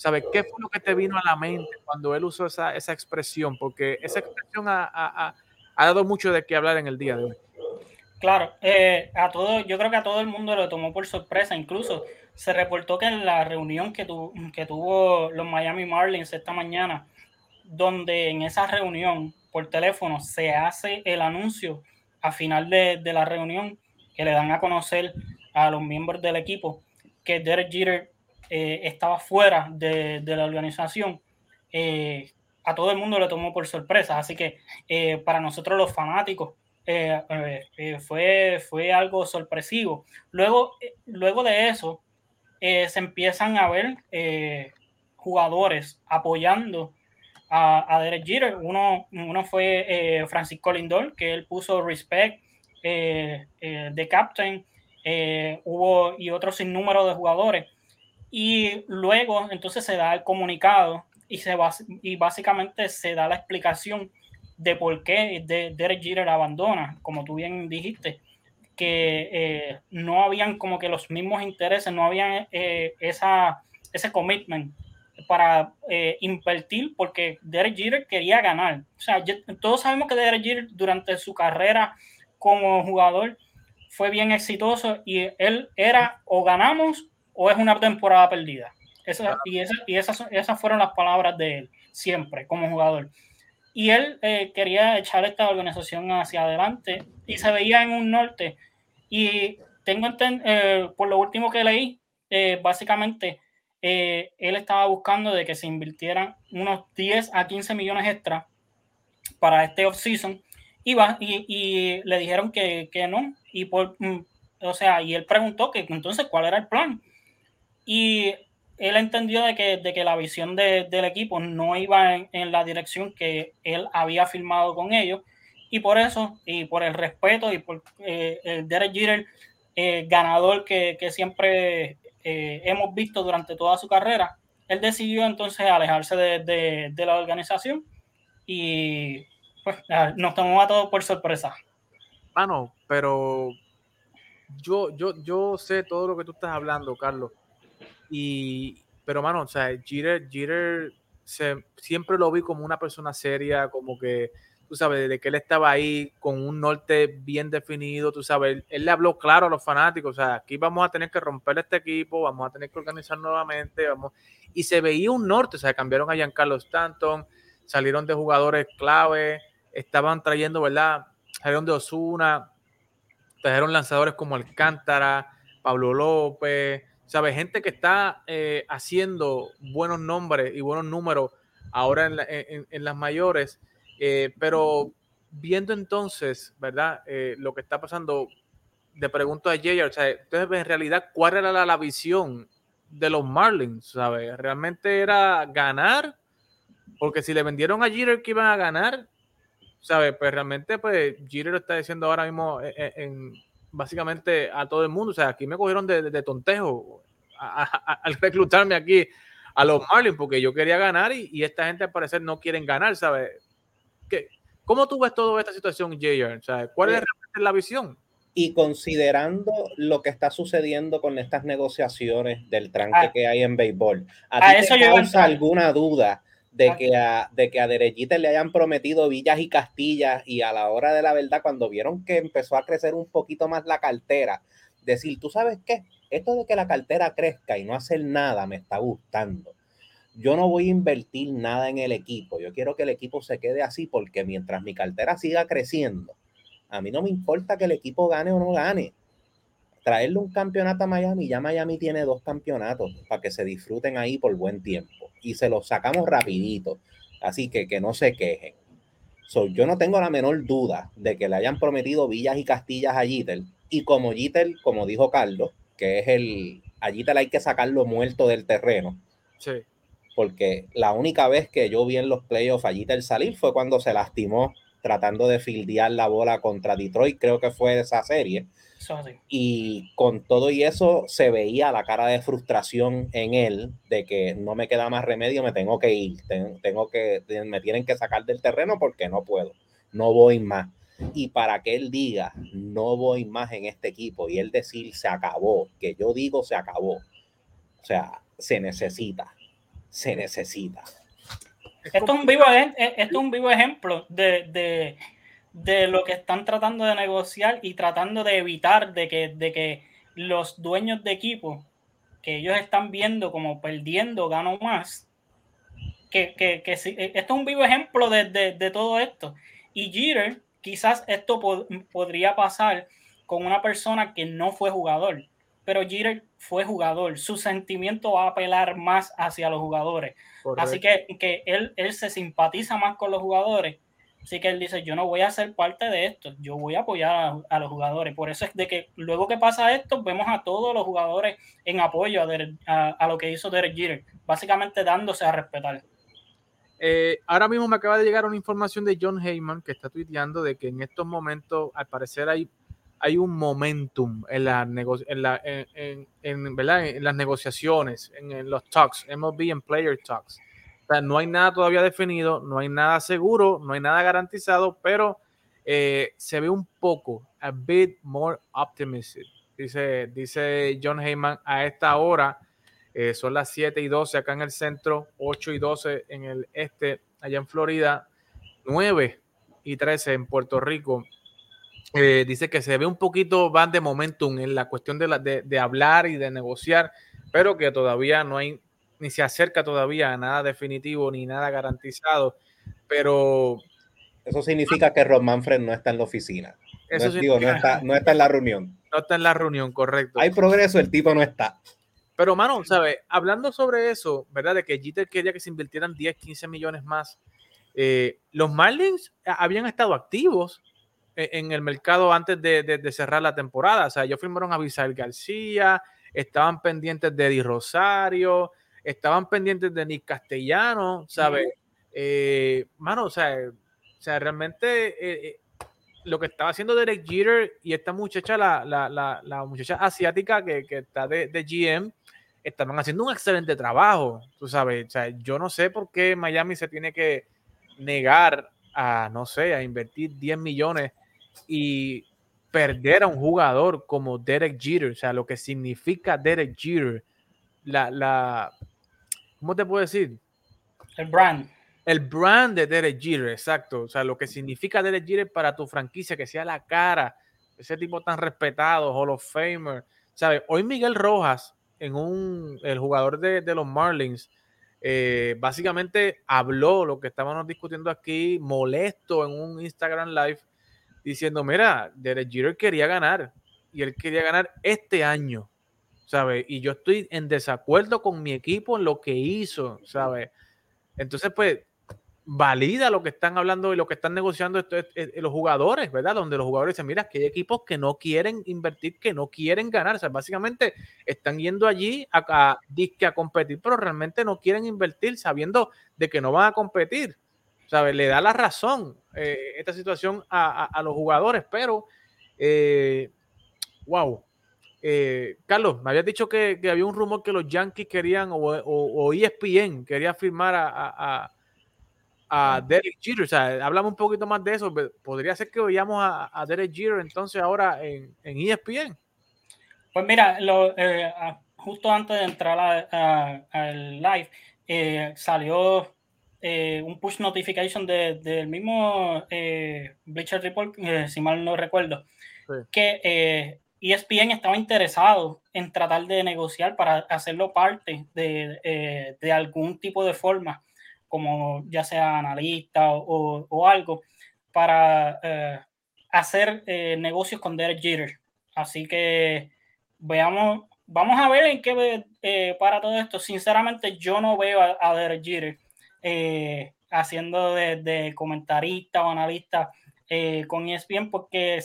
¿Sabes qué fue lo que te vino a la mente cuando él usó esa, esa expresión? Porque esa expresión ha, ha, dado mucho de qué hablar en el día de hoy. Claro, eh, a todo, yo creo que a todo el mundo lo tomó por sorpresa. Incluso se reportó que en la reunión que, tu, que tuvo los Miami Marlins esta mañana, donde en esa reunión por teléfono se hace el anuncio a final de, de la reunión que le dan a conocer a los miembros del equipo que Derek Jeter eh, estaba fuera de, la organización, eh, a todo el mundo le tomó por sorpresa. Así que eh, para nosotros los fanáticos fue, fue algo sorpresivo. Luego, luego de eso, se empiezan a ver jugadores apoyando a, Derek Jeter. Uno, uno fue Francisco Lindor, que él puso respect de captain. hubo y otro sinnúmero de jugadores y luego entonces se da el comunicado y, se va, y básicamente se da la explicación de por qué Derek Jeter abandona, como tú bien dijiste, que eh, no habían como que los mismos intereses, no habían eh, esa, ese commitment para eh, invertir porque Derek Jeter quería ganar. O sea, todos sabemos que Derek Jeter durante su carrera como jugador fue bien exitoso y él era o ganamos o es una temporada perdida. y y esas, esas fueron las palabras de él, siempre, como jugador. Y él eh, quería echar esta organización hacia adelante y se veía en un norte. Y tengo eh, por lo último que leí, eh, básicamente él estaba buscando de que se invirtieran unos 10 a 15 millones extra para este off-season y, y, le dijeron que, que no. Y por, mm, o sea, y él preguntó que entonces cuál era el plan. Y él entendió de que, de que la visión de, del equipo no iba en, la dirección que él había firmado con ellos. Y por eso, y por el respeto y por eh, el Derek Jeter, eh, ganador que, que siempre eh, hemos visto durante toda su carrera, él decidió entonces alejarse de, de, la organización y pues, nos tomó a todos por sorpresa. Mano, pero yo, yo, yo sé todo lo que tú estás hablando, Carlos. Y, pero, mano, o sea, Jeter, Jeter se, siempre lo vi como una persona seria, como que, tú sabes, desde que él estaba ahí con un norte bien definido, tú sabes, él, le habló claro a los fanáticos, o sea, aquí vamos a tener que romper este equipo, vamos a tener que organizar nuevamente, vamos, y se veía un norte, o sea, cambiaron a Giancarlo Stanton, salieron de jugadores clave, estaban trayendo, ¿verdad? Salieron de Osuna, trajeron lanzadores como Alcántara, Pablo López, ¿sabes? Gente que está eh, haciendo buenos nombres y buenos números ahora en, las mayores, eh, pero viendo entonces, ¿verdad? Eh, lo que está pasando, de pregunto a Jay, o sea, entonces en realidad, ¿cuál era la, visión de los Marlins? ¿Sabes? ¿Realmente era ganar? Porque si le vendieron a Jeter que iban a ganar, ¿sabes? Pues realmente, pues Jeter está diciendo ahora mismo en básicamente a todo el mundo. O sea, aquí me cogieron de, tontejo al reclutarme aquí a los Marlins porque yo quería ganar y, esta gente al parecer no quieren ganar, ¿sabes? ¿Qué, ¿Cómo tú ves toda esta situación, JR? ¿Cuál es realmente la visión? Y considerando lo que está sucediendo con estas negociaciones del tranque Ah. que hay en béisbol, ¿a, A ti eso te causa alguna duda de Ah. que a, de que a Derechita le hayan prometido villas y castillas y a la hora de la verdad, cuando vieron que empezó a crecer un poquito más la cartera, decir, ¿tú sabes qué? Esto de que la cartera crezca y no hacer nada me está gustando. Yo no voy a invertir nada en el equipo. Yo quiero que el equipo se quede así porque mientras mi cartera siga creciendo, a mí no me importa que el equipo gane o no gane. Traerle un campeonato a Miami, ya Miami tiene dos campeonatos para que se disfruten ahí por buen tiempo y se los sacamos rapidito. Así que que no se quejen. So, yo no tengo la menor duda de que le hayan prometido villas y castillas a Jeter. Y como Jeter, como dijo Carlos, que es el, a Jeter hay que sacarlo muerto del terreno Sí. Porque la única vez que yo vi en los playoffs a Jeter salir fue cuando se lastimó tratando de fildear la bola contra Detroit, creo que fue esa serie, y con todo y eso se veía la cara de frustración en él de que no me queda más remedio, me tengo que ir, ten- tengo que, me tienen que sacar del terreno porque no puedo, no voy más. Y para que él diga, no voy más en este equipo y él decir, se acabó, que yo digo, se acabó. O sea, se necesita, se necesita. Es Esto es un vivo, eh, esto es un vivo ejemplo de, de, de lo que están tratando de negociar y tratando de evitar de que, de que los dueños de equipo que ellos están viendo como perdiendo gano más. Que, que, que sí, eh, esto es un vivo ejemplo de, de, de todo esto. Y Jeter, quizás esto po- podría pasar con una persona que no fue jugador, pero Jeter fue jugador. Su sentimiento va a apelar más hacia los jugadores. correcto. Así que, que él, él se simpatiza más con los jugadores. Así que él dice, yo no voy a ser parte de esto, yo voy a apoyar a, a los jugadores. Por eso es de que luego que pasa esto, vemos a todos los jugadores en apoyo a, Derek- a, a lo que hizo Derek Jeter, básicamente dándose a respetar. Eh, ahora mismo me acaba de llegar una información de John Heyman que está tuiteando de que en estos momentos, al parecer, hay, hay un momentum en, la en, la- en- en- ¿verdad? en las negociaciones, en, los talks, MLB en Player Talks. No hay nada todavía definido, no hay nada seguro, no hay nada garantizado, pero eh, se ve un poco, a bit more optimistic, dice, dice John Heyman a esta hora. Eh, son las 7 y 12 acá en el centro, 8 y 12 en el este, allá en Florida, 9 y 13 en Puerto Rico. Eh, dice que se ve un poquito van de momentum en la cuestión de, la, de, de hablar y de negociar, pero que todavía no hay, ni se acerca todavía a nada definitivo ni nada garantizado. Pero Eso significa que Ron Manfred no está en la oficina. No, eso es- sí, digo, no está, no está en la reunión. no está en la reunión, correcto. Hay progreso, el tipo no está. Pero, mano, ¿sabes? Hablando sobre eso, ¿verdad? De que Jeter quería que se invirtieran 10, 15 millones más. eh, los Marlins habían estado activos en el mercado antes de, de- de cerrar la temporada. O sea, ellos firmaron a Bisael García, estaban pendientes de Eddie Rosario, estaban pendientes de Nick Castellano, ¿sabes? Eh, mano, o sea, o sea realmente eh, eh, lo que estaba haciendo Derek Jeter y esta muchacha, la, la, la, la muchacha asiática que, que está de, de GM, estaban haciendo un excelente trabajo, tú sabes. O sea, yo no sé por qué Miami se tiene que negar a, no sé, a invertir 10 millones y perder a un jugador como Derek Jeter, o sea, lo que significa Derek Jeter, la, la, ¿cómo te puedo decir? El brand. El brand de Derek Jeter, exacto. O sea, lo que significa Derek Jeter para tu franquicia, que sea la cara, ese tipo tan respetado, Hall of Famer. ¿Sabes? Hoy Miguel Rojas, en un, el jugador de, de los Marlins, eh, básicamente habló lo que estábamos discutiendo aquí, molesto en un Instagram Live, diciendo, mira, Derek Jeter quería ganar y él quería ganar este año, ¿sabes? Y yo estoy en desacuerdo con mi equipo en lo que hizo, ¿sabes? Entonces, pues, valida lo que están hablando y lo que están negociando esto, es- es- los jugadores, ¿verdad? Donde los jugadores dicen, mira, que hay equipos que no quieren invertir, que no quieren ganar. O sea, básicamente están yendo allí a, a, a competir, pero realmente no quieren invertir sabiendo de que no van a competir. ¿Sabes? Le da la razón eh, esta situación a, a- a los jugadores, pero, eh, wow. Eh, Carlos, me habías dicho que, que había un rumor que los Yankees querían o, o- o ESPN quería firmar a, a- a- a Derek Jeter. O sea, hablamos un poquito más de eso. ¿Podría ser que veamos a, Derek Jeter entonces ahora en, en ESPN? Pues mira, lo, eh, justo antes de entrar al live, salió eh, un push notification del mismo Bleacher Report, si mal no recuerdo, que ESPN estaba interesado en tratar de negociar para hacerlo parte de, de algún tipo de forma como ya sea analista o, algo, para eh, hacer eh, negocios con Derek Jeter. Así que veamos, vamos a ver en qué eh, para todo esto. Sinceramente, yo no veo a, Derek Jeter haciendo de, comentarista o analista con ESPN porque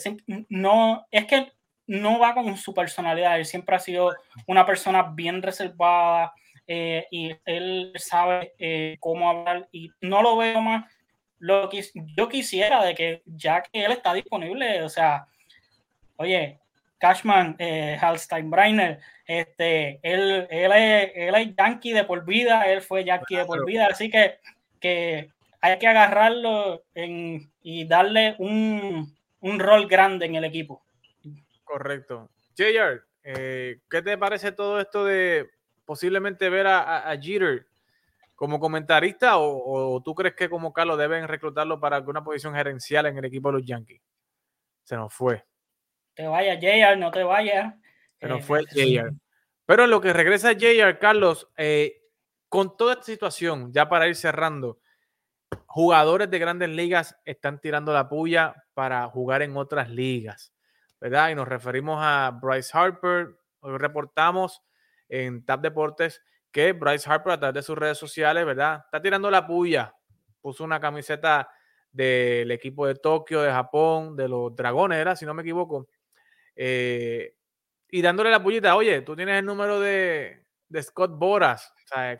no es que no va con su personalidad. Él siempre ha sido una persona bien reservada, eh, y él sabe eh, cómo hablar y no lo veo más. Lo que yo quisiera de que ya que él está disponible, o sea, oye, Cashman, eh, Halstein Breiner, este, él, él, es, él es yankee de por vida, él fue yankee de por vida, así que, que hay que agarrarlo en, y darle un, un, rol grande en el equipo. Correcto. JR, eh, ¿qué te parece todo esto de posiblemente ver a, a, Jeter como comentarista o, tú crees que como Carlos deben reclutarlo para alguna posición gerencial en el equipo de los Yankees? Se nos fue. Te vaya JR, no te vayas. Se nos fue JR. Pero en lo que regresa JR, Carlos, eh, con toda esta situación, ya para ir cerrando, jugadores de grandes ligas están tirando la puya para jugar en otras ligas, ¿verdad? Y nos referimos a Bryce Harper. Hoy reportamos en Tap Deportes que Bryce Harper a través de sus redes sociales, ¿verdad? Está tirando la puya. Puso una camiseta del equipo de Tokio, de Japón, de los Dragones, ¿era? Si no me equivoco. Eh, y dándole la pullita, oye, tú tienes el número de, Scott Boras,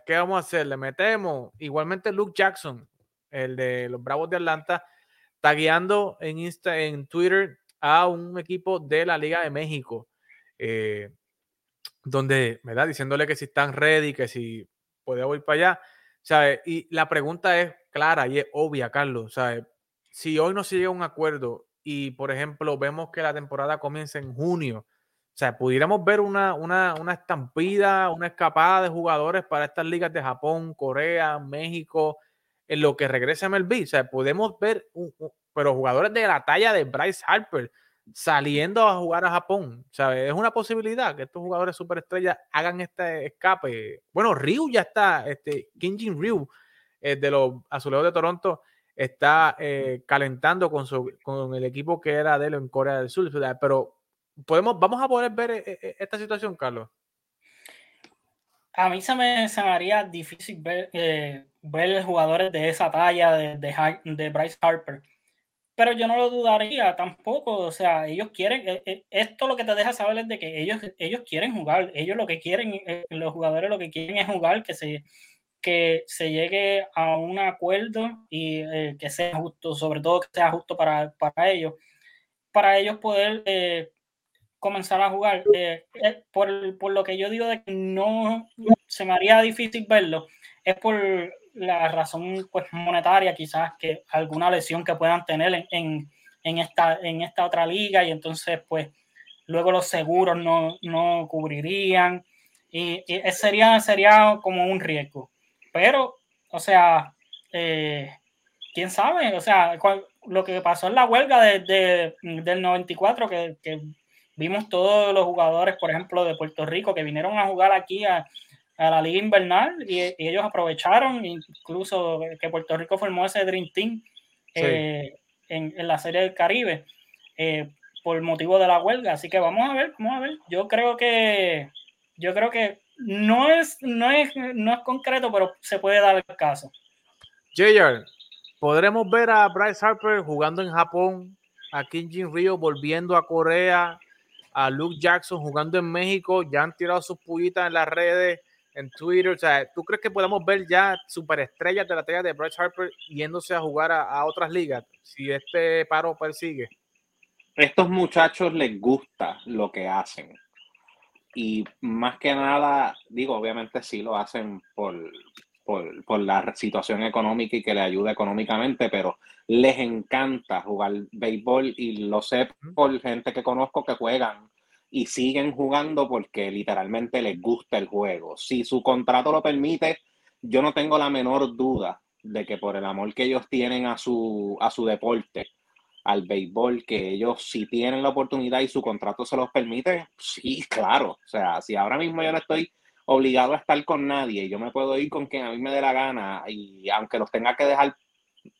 ¿qué vamos a hacer? ¿Le metemos? Igualmente Luke Jackson, el de los Bravos de Atlanta, está guiando en, Insta, en Twitter a un equipo de la Liga de México. Eh, donde, ¿verdad? Diciéndole que si están ready, que si puede ir para allá, ¿sabes? Y la pregunta es clara y es obvia, Carlos, ¿sabes? Si hoy no se llega a un acuerdo y, por ejemplo, vemos que la temporada comienza en junio, o sea, pudiéramos ver una, una, una estampida, una escapada de jugadores para estas ligas de Japón, Corea, México, en lo que regresa MLB. O sea, podemos ver, pero jugadores de la talla de Bryce Harper, saliendo a jugar a Japón. ¿sabes? Es una posibilidad que estos jugadores superestrellas hagan este escape. Bueno, Ryu ya está, este, Kinjin Ryu eh, de los Azulejos de Toronto está eh, calentando con, su, con el equipo que era de él en Corea del Sur. Pero podemos, vamos a poder ver eh, esta situación, Carlos. A mí se me, se haría difícil ver, ver jugadores de esa talla de, de, Bryce Harper pero yo no lo dudaría tampoco. O sea, ellos quieren, eh, eh, esto lo que te deja saber es de que ellos, ellos quieren jugar. Ellos lo que quieren, eh, los jugadores lo que quieren es jugar, que se, que se llegue a un acuerdo y que sea justo, sobre todo que sea justo para, para ellos, para ellos poder comenzar a jugar. por, por lo que yo digo de que no se me haría difícil verlo, es por la razón pues, monetaria, quizás que alguna lesión que puedan tener en, en, esta, en esta otra liga y entonces pues luego los seguros no, no cubrirían y, sería, sería como un riesgo. Pero, o sea, eh, quién sabe, o sea, lo que pasó en la huelga de, del 94, que, que vimos todos los jugadores, por ejemplo, de Puerto Rico que vinieron a jugar aquí a, a la liga invernal y, ellos aprovecharon incluso que Puerto Rico formó ese Dream Team eh, en, la Serie del Caribe eh, por motivo de la huelga. Así que vamos a ver, vamos a ver. Yo creo que yo creo que no es, no es, no es concreto, pero se puede dar el caso. JR, podremos ver a Bryce Harper jugando en Japón, a Kim Jin Rio volviendo a Corea, a Luke Jackson jugando en México, ya han tirado sus pullitas en las redes en Twitter. O sea, ¿tú crees que podemos ver ya superestrellas de la talla de Bryce Harper yéndose a jugar a, otras ligas si este paro persigue? Estos muchachos les gusta lo que hacen. Y más que nada, digo, obviamente sí lo hacen por, por, la situación económica y que le ayuda económicamente, pero les encanta jugar béisbol y lo sé por gente que conozco que juegan y siguen jugando porque literalmente les gusta el juego. Si su contrato lo permite, yo no tengo la menor duda de que por el amor que ellos tienen a su, a su deporte, al béisbol, que ellos si tienen la oportunidad y su contrato se los permite, sí, claro. O sea, si ahora mismo yo no estoy obligado a estar con nadie, yo me puedo ir con quien a mí me dé la gana y aunque los tenga que dejar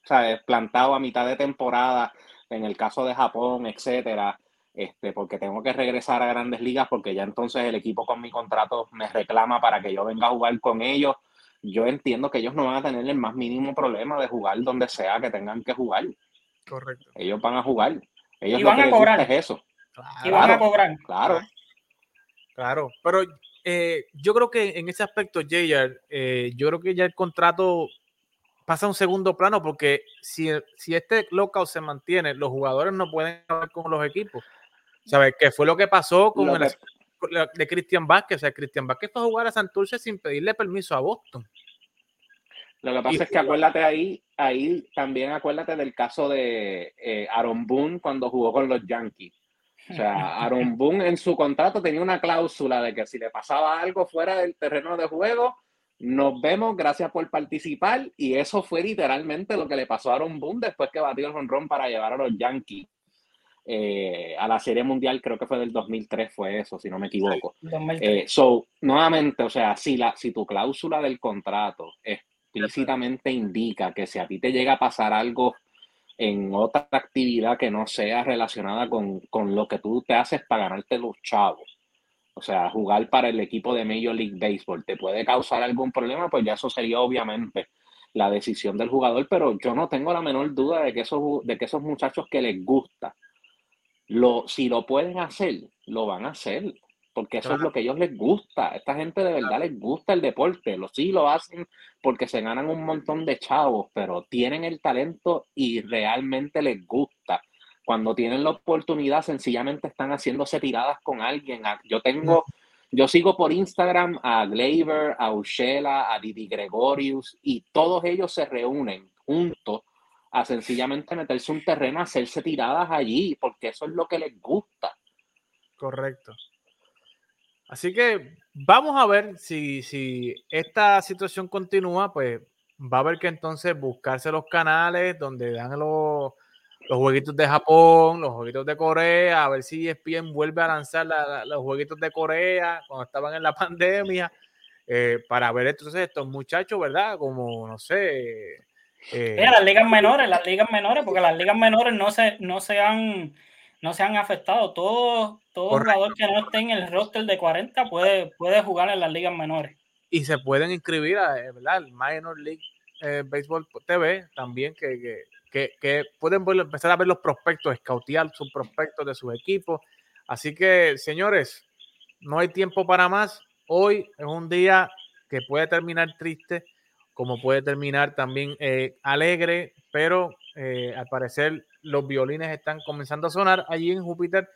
¿sabes? plantado a mitad de temporada, en el caso de Japón, etcétera, este, porque tengo que regresar a grandes ligas porque ya entonces el equipo con mi contrato me reclama para que yo venga a jugar con ellos. Yo entiendo que ellos no van a tener el más mínimo problema de jugar donde sea que tengan que jugar. Correcto. Ellos van a jugar. Ellos y van a cobrar. eso. y van a cobrar. Claro. Claro. Pero eh, yo creo que en ese aspecto, JR, eh, yo creo que ya el contrato pasa a un segundo plano porque si, si este lockout se mantiene, los jugadores no pueden hablar con los equipos. ¿Sabes? ¿Qué fue lo que pasó con el de Cristian Vázquez? O sea, Cristian Vázquez fue a jugar a Santurce sin pedirle permiso a Boston. Lo que pasa es que acuérdate ahí, ahí también acuérdate del caso de eh, Aaron Boone cuando jugó con los Yankees. O sea, [LAUGHS] Aaron Boone en su contrato tenía una cláusula de que si le pasaba algo fuera del terreno de juego, nos vemos, gracias por participar. Y eso fue literalmente lo que le pasó a Aaron Boone después que batió el honrón para llevar a los Yankees eh, a la Serie Mundial, creo que fue del 2003, fue eso, si no me equivoco. Eh, so, nuevamente, o sea, si, la, si tu cláusula del contrato explícitamente indica que si a ti te llega a pasar algo en otra actividad que no sea relacionada con, con lo que tú te haces para ganarte los chavos, o sea, jugar para el equipo de Major League Baseball te puede causar algún problema, pues ya eso sería obviamente la decisión del jugador, pero yo no tengo la menor duda de que esos, de que esos muchachos que les gusta lo, si lo pueden hacer, lo van a hacer, porque eso es lo que a ellos les gusta. Esta gente de verdad les gusta el deporte, lo sí lo hacen porque se ganan un montón de chavos, pero tienen el talento y realmente les gusta. Cuando tienen la oportunidad, sencillamente están haciéndose tiradas con alguien. Yo tengo, yo sigo por Instagram a Glaber, a Ushela, a Didi Gregorius, y todos ellos se reúnen juntos a sencillamente meterse un terreno, hacerse tiradas allí, porque eso es lo que les gusta. Correcto. Así que vamos a ver si, si esta situación continúa, pues va a haber que entonces buscarse los canales donde dan los, los jueguitos de Japón, los jueguitos de Corea, a ver si ESPN vuelve a lanzar los jueguitos de Corea cuando estaban en la [LAUGHS] pandemia, eh, para ver entonces estos muchachos, ¿verdad? Como, no sé, eh, las ligas menores, las ligas menores, porque las ligas menores no se, no se han no se han afectado. Todo, todo jugador que no esté en el roster de 40 puede, puede jugar en las ligas menores. Y se pueden inscribir a eh, ¿verdad? el Minor League eh, Baseball TV también, que, que, que, pueden empezar a ver los prospectos, escautear sus prospectos de sus equipos. Así que, señores, no hay tiempo para más. Hoy es un día que puede terminar triste como puede terminar también eh, alegre, pero eh, al parecer los violines están comenzando a sonar allí en Júpiter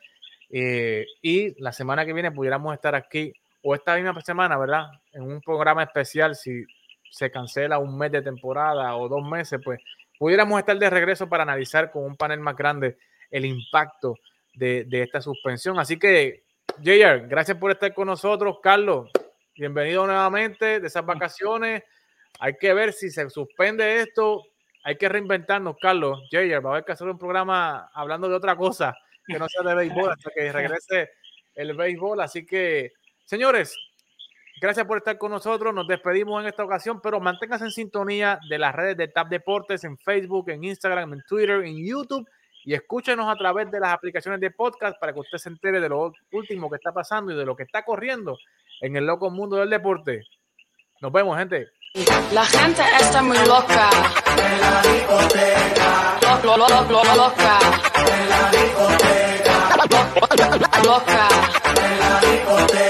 eh, y la semana que viene pudiéramos estar aquí o esta misma semana, ¿verdad? En un programa especial, si se cancela un mes de temporada o dos meses, pues pudiéramos estar de regreso para analizar con un panel más grande el impacto de, de esta suspensión. Así que, JR, gracias por estar con nosotros. Carlos, bienvenido nuevamente de esas vacaciones. Hay que ver si se suspende esto. Hay que reinventarnos, Carlos. Jayer, va a haber que hacer un programa hablando de otra cosa que no sea de béisbol hasta que [LAUGHS] regrese el béisbol. Así que, señores, gracias por estar con nosotros. Nos despedimos en esta ocasión, pero manténganse en sintonía de las redes de TAP Deportes en Facebook, en Instagram, en Twitter, en YouTube y escúchenos a través de las aplicaciones de podcast para que usted se entere de lo último que está pasando y de lo que está corriendo en el loco mundo del deporte. Nos vemos, gente. La gente está muy loca. En la discoteca. Lo, lo, lo, lo, loca. En la discoteca. Loca. En la discoteca.